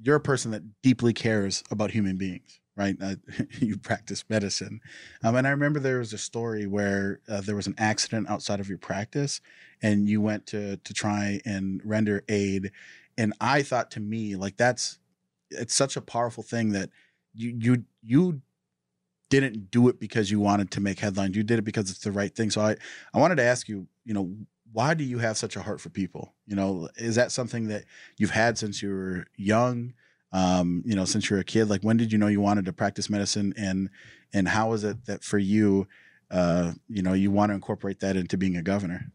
you're a person that deeply cares about human beings, right? Uh, you practice medicine, um, and I remember there was a story where uh, there was an accident outside of your practice, and you went to to try and render aid, and I thought to me like that's it's such a powerful thing that you you you didn't do it because you wanted to make headlines. You did it because it's the right thing. So I, I wanted to ask you, you know, why do you have such a heart for people? You know, is that something that you've had since you were young? Um, you know, since you were a kid, like when did you know you wanted to practice medicine and, and how is it that for you, uh, you know, you want to incorporate that into being a governor?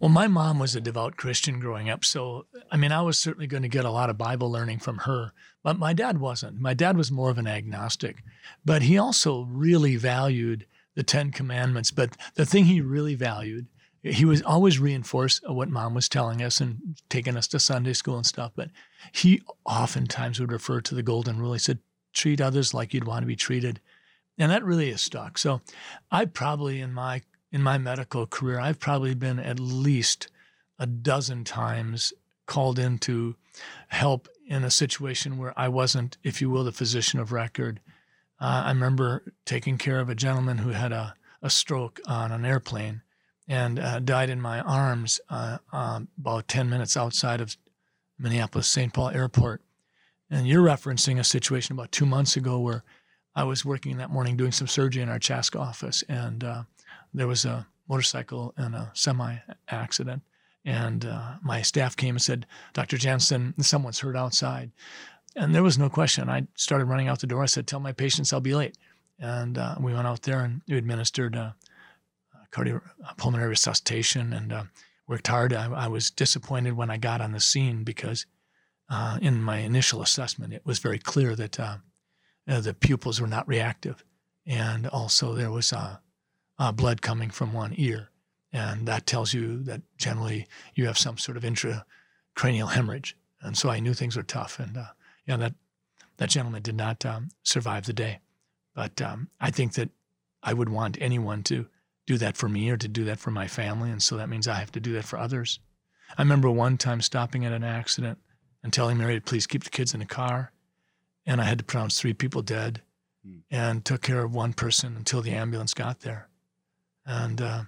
Well, my mom was a devout Christian growing up. So, I mean, I was certainly going to get a lot of Bible learning from her, but my dad wasn't. My dad was more of an agnostic, but he also really valued the Ten Commandments. But the thing he really valued, he was always reinforced what mom was telling us and taking us to Sunday school and stuff. But he oftentimes would refer to the golden rule. He said, treat others like you'd want to be treated and that really is stuck. So I probably in my in my medical career, I've probably been at least a dozen times called in to help in a situation where I wasn't, if you will, the physician of record. Uh, I remember taking care of a gentleman who had a, a stroke on an airplane and uh, died in my arms uh, um, about 10 minutes outside of Minneapolis St. Paul Airport. And you're referencing a situation about two months ago where I was working that morning doing some surgery in our Chaska office, and uh, there was a motorcycle and a semi accident. And uh, my staff came and said, Dr. Jensen, someone's hurt outside. And there was no question. I started running out the door. I said, Tell my patients I'll be late. And uh, we went out there and we administered uh, cardiopulmonary resuscitation and uh, worked hard. I, I, was disappointed when I got on the scene because uh, in my initial assessment, it was very clear that uh, the pupils were not reactive. And also, there was uh, uh, blood coming from one ear. And that tells you that generally you have some sort of intracranial hemorrhage. And so I knew things were tough. And uh, yeah, that, that gentleman did not um, survive the day. But um, I think that I would want anyone to do that for me or to do that for my family. And so that means I have to do that for others. I remember one time stopping at an accident and telling Mary to please keep the kids in the car and I had to pronounce three people dead, hmm. and took care of one person until the ambulance got there. And uh,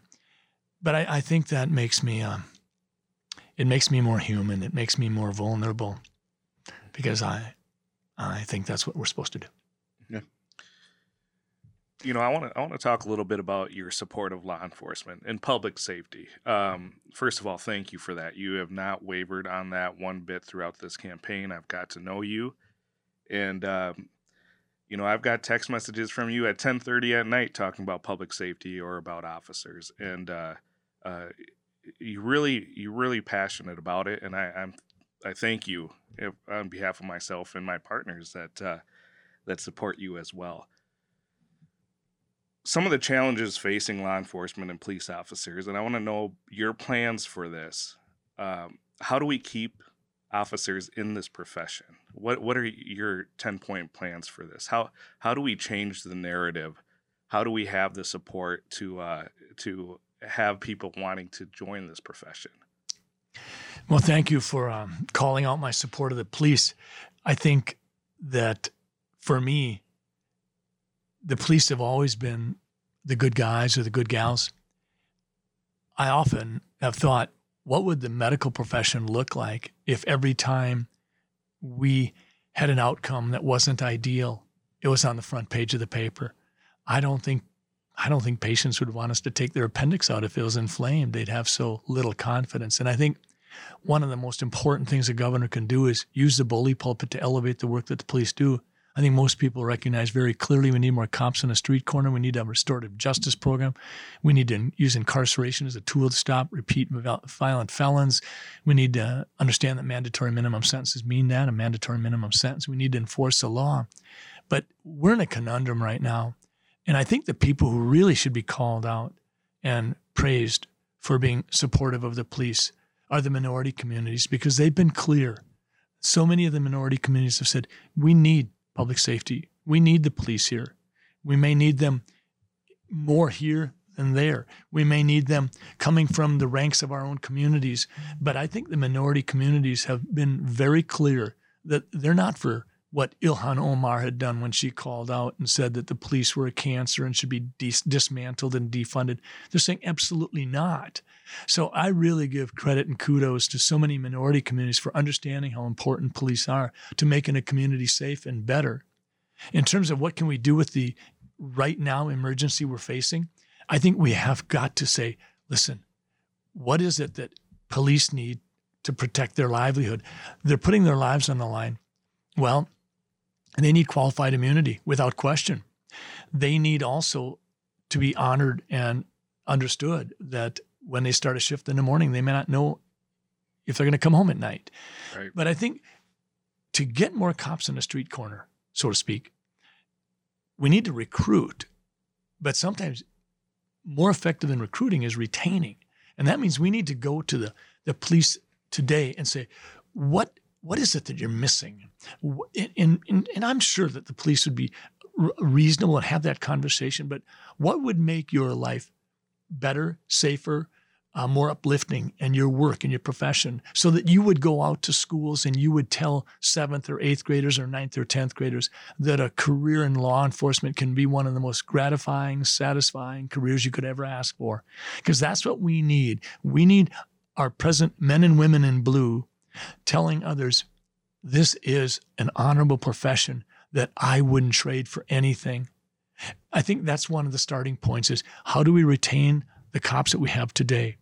but I, I, think that makes me uh, it makes me more human. It makes me more vulnerable because I I think that's what we're supposed to do. Yeah. You know, I want to I want to talk a little bit about your support of law enforcement and public safety. Um, first of all, thank you for that. You have not wavered on that one bit throughout this campaign. I've got to know you and um, you know i've got text messages from you at 10.30 at night talking about public safety or about officers. And uh, uh, you really you're really passionate about it. And I, i'm i thank you on behalf of myself and my partners that uh, that support you as well. Some of the challenges facing law enforcement and police officers and i want to know your plans for this. Um, how do we keep officers in this profession? What what are your 10 point plans for this? How how do we change the narrative? How do we have the support to uh, to have people wanting to join this profession? Well, thank you for um, calling out my support of the police. I think that for me, the police have always been the good guys or the good gals. I often have thought what would the medical profession look like if every time we had an outcome that wasn't ideal, it was on the front page of the paper? I don't think I don't think patients would want us to take their appendix out if it was inflamed. They'd have so little confidence. And I think one of the most important things a governor can do is use the bully pulpit to elevate the work that the police do. I think most people recognize very clearly we need more cops on the street corner. We need a restorative justice program. We need to use incarceration as a tool to stop repeat violent felons. We need to understand that mandatory minimum sentences mean that, a mandatory minimum sentence. We need to enforce the law. But we're in a conundrum right now. And I think the people who really should be called out and praised for being supportive of the police are the minority communities because they've been clear. So many of the minority communities have said, we need public safety. We need the police here. We may need them more here than there. We may need them coming from the ranks of our own communities. But I think the minority communities have been very clear that they're not for what Ilhan Omar had done when she called out and said that the police were a cancer and should be dis- dismantled and defunded. They're saying absolutely not. So I really give credit and kudos to so many minority communities for understanding how important police are to making a community safe and better. In terms of what can we do with the right now emergency we're facing, I think we have got to say, listen, what is it that police need to protect their livelihood? They're putting their lives on the line. Well, and they need qualified immunity without question. They need also to be honored and understood that when they start a shift in the morning, they may not know if they're going to come home at night. Right. But I think to get more cops in the street corner, so to speak, we need to recruit. But sometimes more effective than recruiting is retaining. And that means we need to go to the, the police today and say, what what is it that you're missing? And, and, and I'm sure that the police would be reasonable and have that conversation, but what would make your life better, safer, uh, more uplifting in your work and your profession so that you would go out to schools and you would tell seventh or eighth graders or ninth or 10th graders that a career in law enforcement can be one of the most gratifying, satisfying careers you could ever ask for. Because that's what we need. We need our present men and women in blue telling others, this is an honorable profession that I wouldn't trade for anything. I think that's one of the starting points is how do we retain the cops that we have today?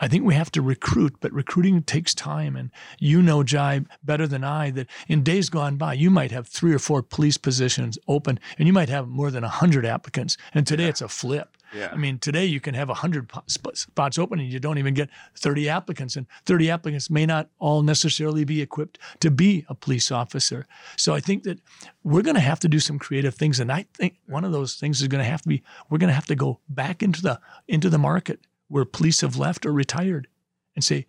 I think we have to recruit, but recruiting takes time. And you know, Jai, better than I, that in days gone by, you might have three or four police positions open and you might have more than 100 applicants. And today yeah. it's a flip. Yeah. I mean, today you can have 100 spots open and you don't even get 30 applicants. And 30 applicants may not all necessarily be equipped to be a police officer. So I think that we're going to have to do some creative things. And I think one of those things is going to have to be we're going to have to go back into the into the market where police have left or retired and say,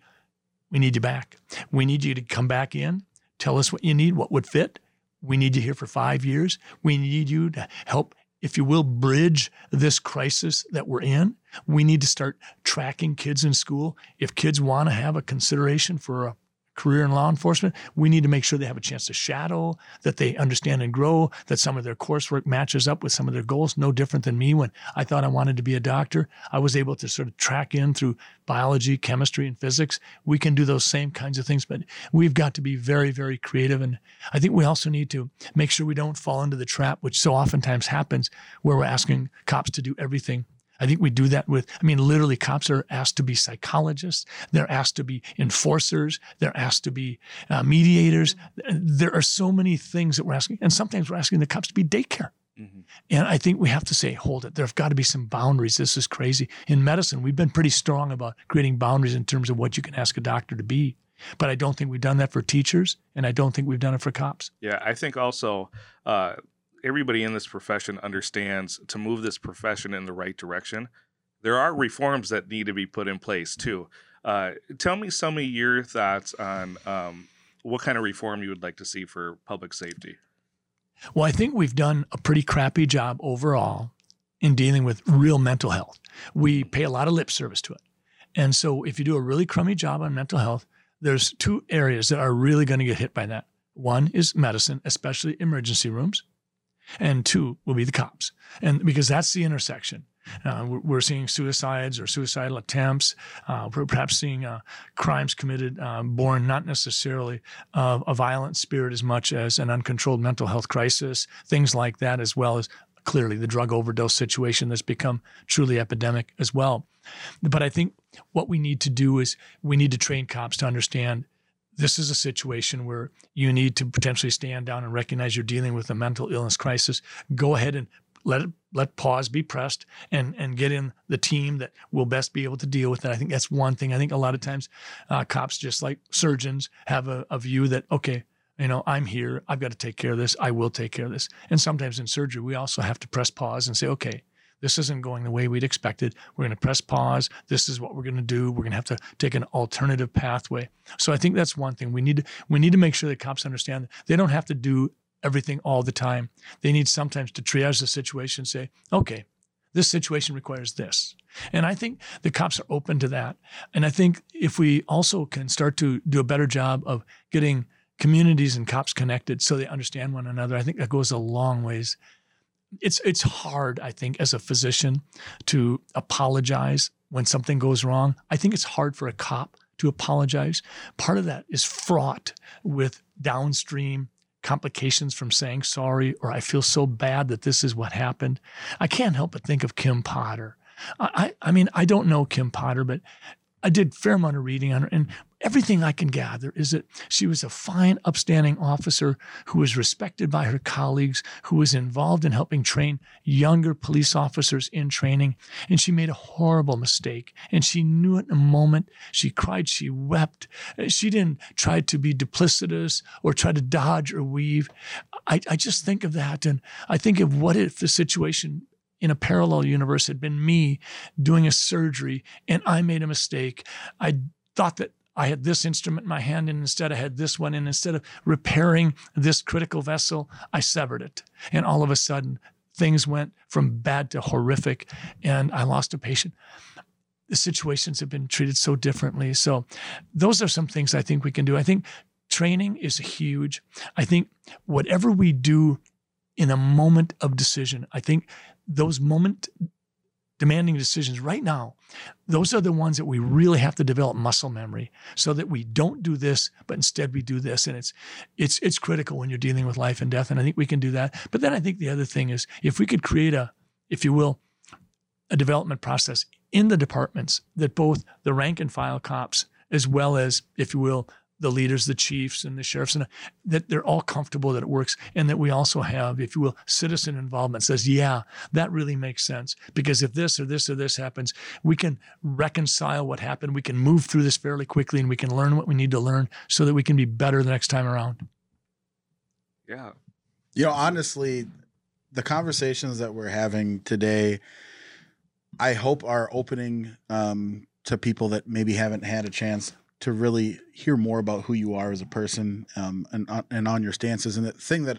we need you back. We need you to come back in, tell us what you need, what would fit. We need you here for five years. We need you to help if you will, bridge this crisis that we're in. We need to start tracking kids in school. If kids want to have a consideration for a career in law enforcement, we need to make sure they have a chance to shadow, that they understand and grow, that some of their coursework matches up with some of their goals. No different than me when I thought I wanted to be a doctor. I was able to sort of track in through biology, chemistry, and physics. We can do those same kinds of things, but we've got to be very, very creative. And I think we also need to make sure we don't fall into the trap, which so oftentimes happens, where we're asking cops to do everything I think we do that with, I mean, literally, cops are asked to be psychologists, they're asked to be enforcers, they're asked to be uh, mediators. There are so many things that we're asking, and sometimes we're asking the cops to be daycare. Mm-hmm. And I think we have to say, hold it. There have got to be some boundaries. This is crazy. In medicine, we've been pretty strong about creating boundaries in terms of what you can ask a doctor to be. But I don't think we've done that for teachers, and I don't think we've done it for cops. Yeah, I think also uh, everybody in this profession understands to move this profession in the right direction, there are reforms that need to be put in place too. Uh, tell me some of your thoughts on um, what kind of reform you would like to see for public safety. Well, I think we've done a pretty crappy job overall in dealing with real mental health. We pay a lot of lip service to it. And so if you do a really crummy job on mental health, there's two areas that are really going to get hit by that. One is medicine, especially emergency rooms and two will be the cops, and because that's the intersection. Uh, we're seeing suicides or suicidal attempts, uh, we're perhaps seeing uh, crimes committed uh, born not necessarily of a violent spirit as much as an uncontrolled mental health crisis, things like that, as well as clearly the drug overdose situation that's become truly epidemic as well. But I think what we need to do is we need to train cops to understand this is a situation where you need to potentially stand down and recognize you're dealing with a mental illness crisis. Go ahead and let it let pause be pressed and and get in the team that will best be able to deal with it. I think that's one thing. I think a lot of times uh, cops, just like surgeons, have a, a view that okay, you know, I'm here. I've got to take care of this. I will take care of this. And sometimes in surgery, we also have to press pause and say, okay, this isn't going the way we'd expected. We're going to press pause. This is what we're going to do. We're going to have to take an alternative pathway. So I think that's one thing we need. To, we need to make sure that cops understand they don't have to do everything all the time. They need sometimes to triage the situation, say, okay, this situation requires this. And I think the cops are open to that. And I think if we also can start to do a better job of getting communities and cops connected so they understand one another, I think that goes a long ways. It's it's hard, I think, as a physician to apologize when something goes wrong. I think it's hard for a cop to apologize. Part of that is fraught with downstream complications from saying sorry or I feel so bad that this is what happened. I can't help but think of Kim Potter. I, I mean, I don't know Kim Potter, but I did fair amount of reading on her, and everything I can gather is that she was a fine, upstanding officer who was respected by her colleagues, who was involved in helping train younger police officers in training. And she made a horrible mistake, and she knew it in a moment. She cried, she wept. She didn't try to be duplicitous or try to dodge or weave. I, I just think of that, and I think of what if the situation in a parallel universe had been me doing a surgery and I made a mistake. I thought that I had this instrument in my hand and instead I had this one. And instead of repairing this critical vessel, I severed it. And all of a sudden, things went from bad to horrific and I lost a patient. The situations have been treated so differently. So, those are some things I think we can do. I think training is huge. I think whatever we do in a moment of decision, I think those moment demanding decisions right now, those are the ones that we really have to develop muscle memory so that we don't do this, but instead we do this. And it's it's it's critical when you're dealing with life and death. And I think we can do that. But then I think the other thing is if we could create a, if you will, a development process in the departments that both the rank and file cops, as well as, if you will, the leaders, the chiefs, and the sheriffs, and that they're all comfortable that it works, and that we also have, if you will, citizen involvement. Says, yeah, that really makes sense because if this or this or this happens, we can reconcile what happened. We can move through this fairly quickly, and we can learn what we need to learn so that we can be better the next time around. Yeah. You know, honestly, the conversations that we're having today, I hope are opening um, to people that maybe haven't had a chance to really hear more about who you are as a person um, and uh, and on your stances. And the thing that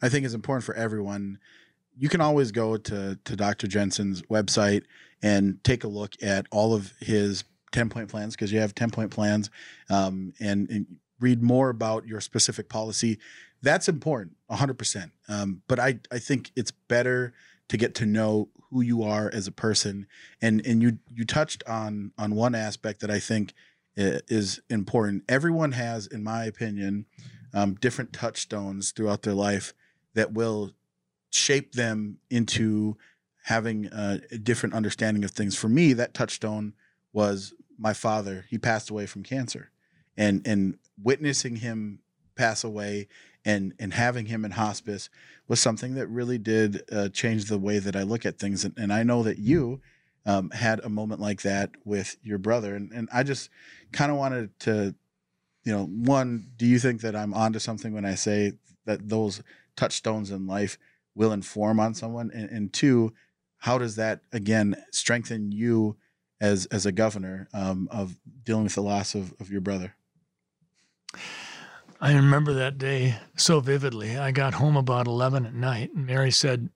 I think is important for everyone, you can always go to to Dr. Jensen's website and take a look at all of his ten point plans because you have ten point plans, um, and, and read more about your specific policy. That's important, hundred um, percent. But I I think it's better to get to know who you are as a person, and and you you touched on on one aspect that I think is important. Everyone has, in my opinion, um, different touchstones throughout their life that will shape them into having a, different understanding of things. For me, that touchstone was my father. He passed away from cancer, and and witnessing him pass away and and having him in hospice was something that really did uh, change the way that I look at things. And, and I know that you um, had a moment like that with your brother. And, and I just kind of wanted to, you know, one, do you think that I'm onto something when I say that those touchstones in life will inform on someone? And, and two, how does that again strengthen you as as a governor um, of dealing with the loss of, of your brother? I remember that day so vividly. I got home about 11 at night, and Mary said,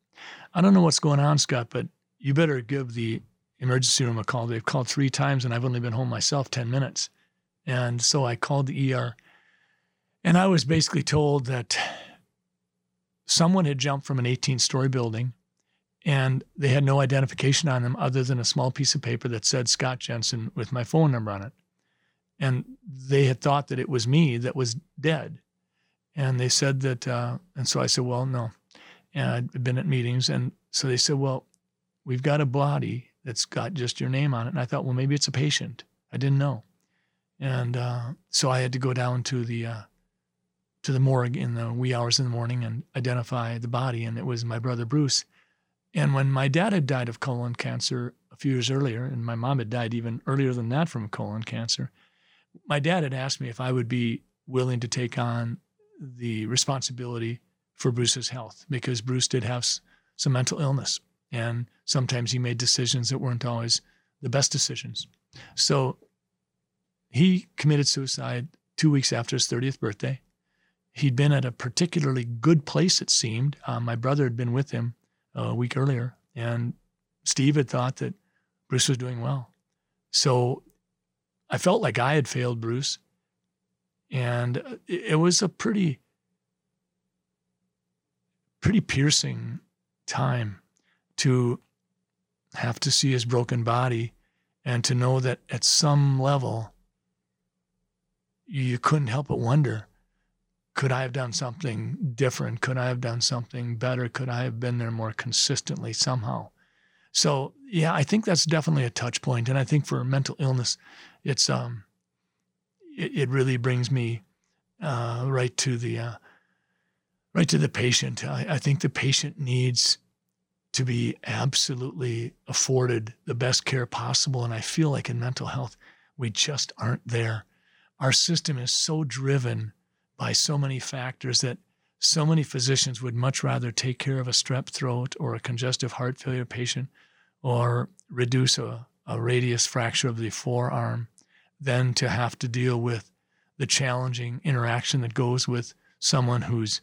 I don't know what's going on, Scott, but you better give the emergency room a call. They've called three times and I've only been home myself 10 minutes. And so I called the ER and I was basically told that someone had jumped from an 18 story building and they had no identification on them other than a small piece of paper that said Scott Jensen with my phone number on it. And they had thought that it was me that was dead. And they said that, uh, and so I said, well, no. And I'd been at meetings. And so they said, well, we've got a body that's got just your name on it. And I thought, well, maybe it's a patient. I didn't know. and uh, so I had to go down to the uh, to the morgue in the wee hours in the morning and identify the body, and it was my brother Bruce. And when my dad had died of colon cancer a few years earlier, and my mom had died even earlier than that from colon cancer, my dad had asked me if I would be willing to take on the responsibility for Bruce's health because Bruce did have some mental illness. And sometimes he made decisions that weren't always the best decisions. So he committed suicide two weeks after his 30th birthday. He'd been at a particularly good place, it seemed. Uh, my brother had been with him a week earlier, and Steve had thought that Bruce was doing well. So I felt like I had failed Bruce. And uh, it was a pretty, pretty piercing time to have to see his broken body and to know that at some level you couldn't help but wonder could I have done something different? Could I have done something better? Could I have been there more consistently somehow? So yeah, I think that's definitely a touch point. And I think for mental illness, it's um it, it really brings me uh, right to the uh, right to the patient. I, I think the patient needs to be absolutely afforded the best care possible. And I feel like in mental health, we just aren't there. Our system is so driven by so many factors that so many physicians would much rather take care of a strep throat or a congestive heart failure patient or reduce a, a radius fracture of the forearm than to have to deal with the challenging interaction that goes with someone who's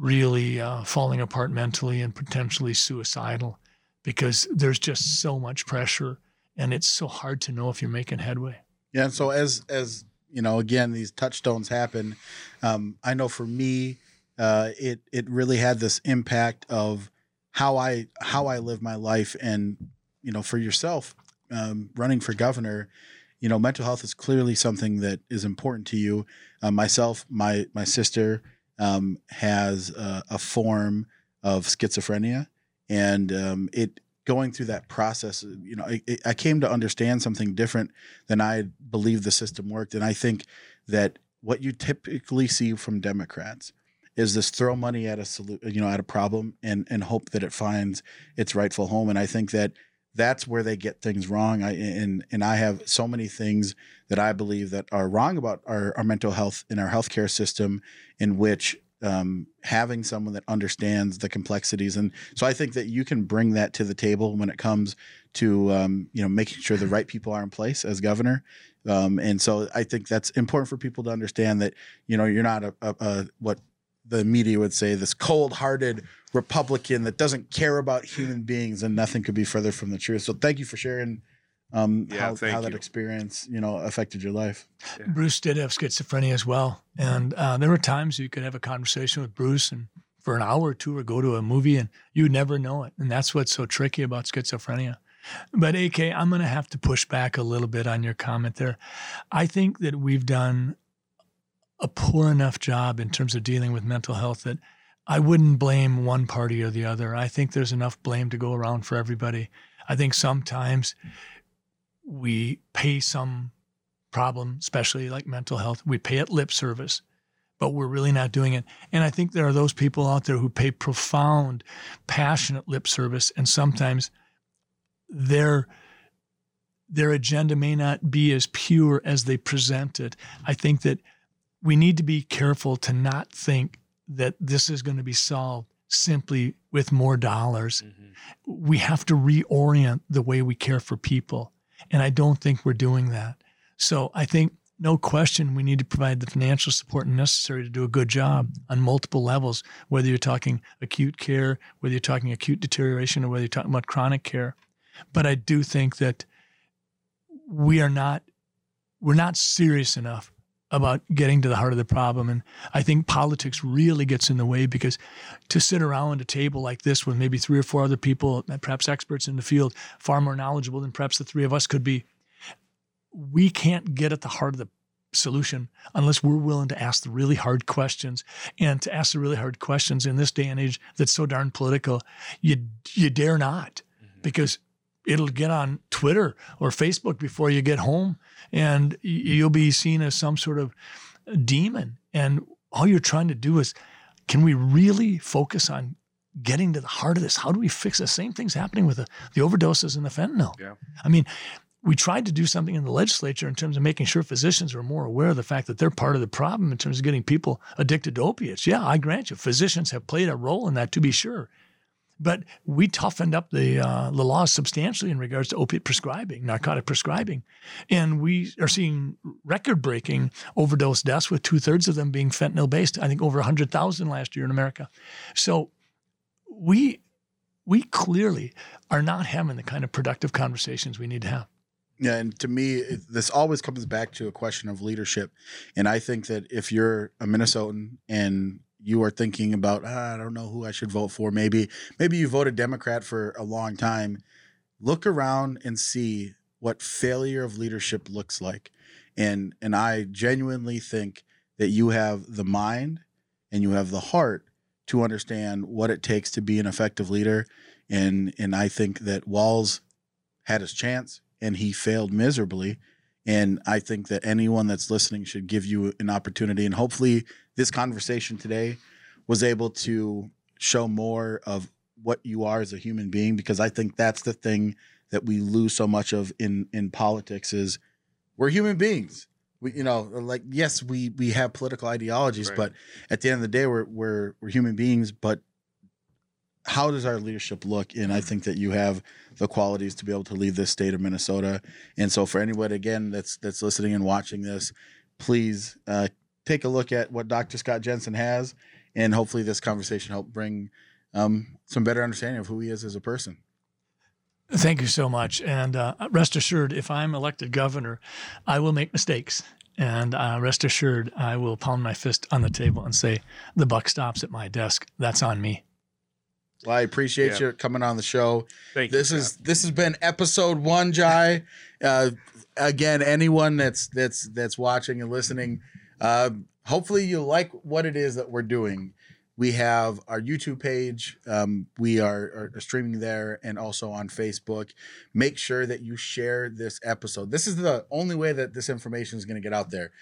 really uh, falling apart mentally and potentially suicidal because there's just so much pressure and it's so hard to know if you're making headway. Yeah. And so as, as, you know, again, these touchstones happen. Um, I know for me, uh, it, it really had this impact of how I, how I live my life and, you know, for yourself, um, running for governor, you know, mental health is clearly something that is important to you. Uh, myself, my, my sister, um, has a, a, form of schizophrenia, and um, it going through that process. You know, I, I came to understand something different than I believed the system worked, and I think that what you typically see from Democrats is this throw money at a you know at a problem and and hope that it finds its rightful home and i think that that's where they get things wrong. I and and i have so many things that i believe that are wrong about our, our mental health in our healthcare system in which um, having someone that understands the complexities and so i think that you can bring that to the table when it comes to um, you know making sure the right people are in place as governor. Um, and so i think that's important for people to understand that you know you're not a, a, a what the media would say this cold-hearted republican that doesn't care about human beings and nothing could be further from the truth so thank you for sharing um, Yeah, how, how that experience you know affected your life Bruce did have schizophrenia as well. And uh, there were times you could have a conversation with Bruce and for an hour or two or go to a movie and you would never know it. And that's what's so tricky about schizophrenia. But AK, I'm going to have to push back a little bit on your comment there. I think that we've done a poor enough job in terms of dealing with mental health that I wouldn't blame one party or the other. I think there's enough blame to go around for everybody. I think sometimes we pay some problem, especially like mental health, we pay it lip service, but we're really not doing it. And I think there are those people out there who pay profound, passionate lip service, and sometimes their their agenda may not be as pure as they present it. I think that we need to be careful to not think that this is going to be solved simply with more dollars. Mm-hmm. We have to reorient the way we care for people. And I don't think we're doing that. So I think, no question, we need to provide the financial support necessary to do a good job on multiple levels, whether you're talking acute care, whether you're talking acute deterioration, or whether you're talking about chronic care. But I do think that we are not we're not serious enough about getting to the heart of the problem. And I think politics really gets in the way because to sit around a table like this with maybe three or four other people, perhaps experts in the field, far more knowledgeable than perhaps the three of us could be, we can't get at the heart of the solution unless we're willing to ask the really hard questions. And to ask the really hard questions in this day and age that's so darn political, you you dare not. Mm-hmm. Because it'll get on Twitter or Facebook before you get home, and you'll be seen as some sort of demon. And all you're trying to do is, can we really focus on getting to the heart of this? How do we fix the same things happening with the, the overdoses and the fentanyl? Yeah. I mean, we tried to do something in the legislature in terms of making sure physicians are more aware of the fact that they're part of the problem in terms of getting people addicted to opiates. Yeah, I grant you, physicians have played a role in that to be sure. But we toughened up the uh, the laws substantially in regards to opiate prescribing, narcotic prescribing, and we are seeing record-breaking overdose deaths, with two thirds of them being fentanyl-based. I think over hundred thousand last year in America. So we we clearly are not having the kind of productive conversations we need to have. Yeah, and to me, this always comes back to a question of leadership. And I think that if you're a Minnesotan and you are thinking about, ah, I don't know who I should vote for, maybe maybe you voted Democrat for a long time, look around and see what failure of leadership looks like. And and I genuinely think that you have the mind and you have the heart to understand what it takes to be an effective leader. And and I think that Walz had his chance and he failed miserably. And I think that anyone that's listening should give you an opportunity. And hopefully, this conversation today was able to show more of what you are as a human being, because I think that's the thing that we lose so much of in in politics is we're human beings. We, you know, like yes, we we have political ideologies, Right. but at the end of the day, we're we're we're human beings. But how does our leadership look? And I think that you have the qualities to be able to lead this state of Minnesota. And so, for anyone again that's that's listening and watching this, please uh, take a look at what Dr. Scott Jensen has, and hopefully, this conversation help bring um, some better understanding of who he is as a person. Thank you so much. And uh, rest assured, if I'm elected governor, I will make mistakes. And uh, rest assured, I will pound my fist on the table and say, the buck stops at my desk. That's on me. Well, I appreciate Yeah. you coming on the show. Thank this you. is this has been episode one, Jai. Uh, again, anyone that's that's that's watching and listening, uh, hopefully you like what it is that we're doing. We have our YouTube page. Um, we are, are streaming there and also on Facebook. Make sure that you share this episode. This is the only way that this information is going to get out there.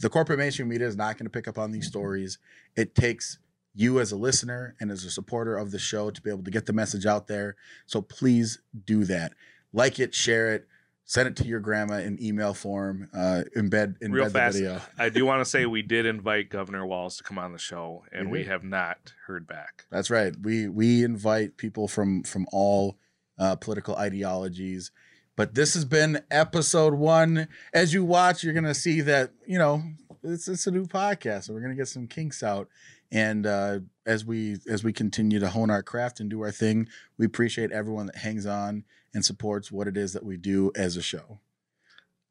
The corporate mainstream media is not going to pick up on these stories. It takes you as a listener and as a supporter of the show to be able to get the message out there. So please do that. Like it, share it, send it to your grandma in email form, uh, embed embed Real the fast. video. I do want to say we did invite Governor Walz to come on the show, and We we have not heard back. That's right. We we invite people from from all uh, political ideologies. But this has been episode one. As you watch, you're gonna see that you know it's it's a new podcast, so we're gonna get some kinks out. And uh, as we as we continue to hone our craft and do our thing, we appreciate everyone that hangs on and supports what it is that we do as a show.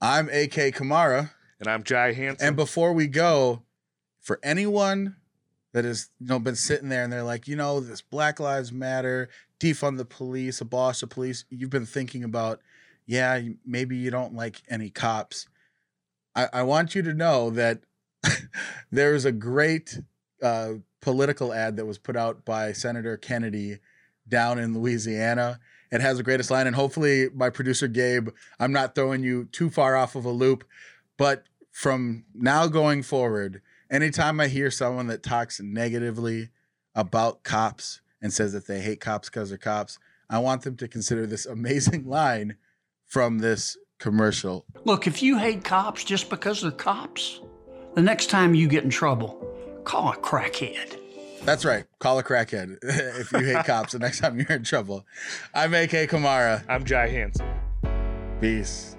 I'm AK Kamara. And I'm Jai Hanson. And before we go, for anyone that has you know been sitting there and they're like, you know, this Black Lives Matter, defund the police, abolish the police, you've been thinking about, yeah, maybe you don't like any cops. I, I want you to know that there is a great uh, political ad that was put out by Senator Kennedy down in Louisiana. It has the greatest line, and hopefully, my producer Gabe, I'm not throwing you too far off of a loop, but from now going forward, anytime I hear someone that talks negatively about cops and says that they hate cops because they're cops, I want them to consider this amazing line from this commercial. Look, if you hate cops just because they're cops, the next time you get in trouble, call a crackhead. That's right. Call a crackhead if you hate cops the next time you're in trouble. I'm AK Kamara. I'm Jai Hanson. Peace.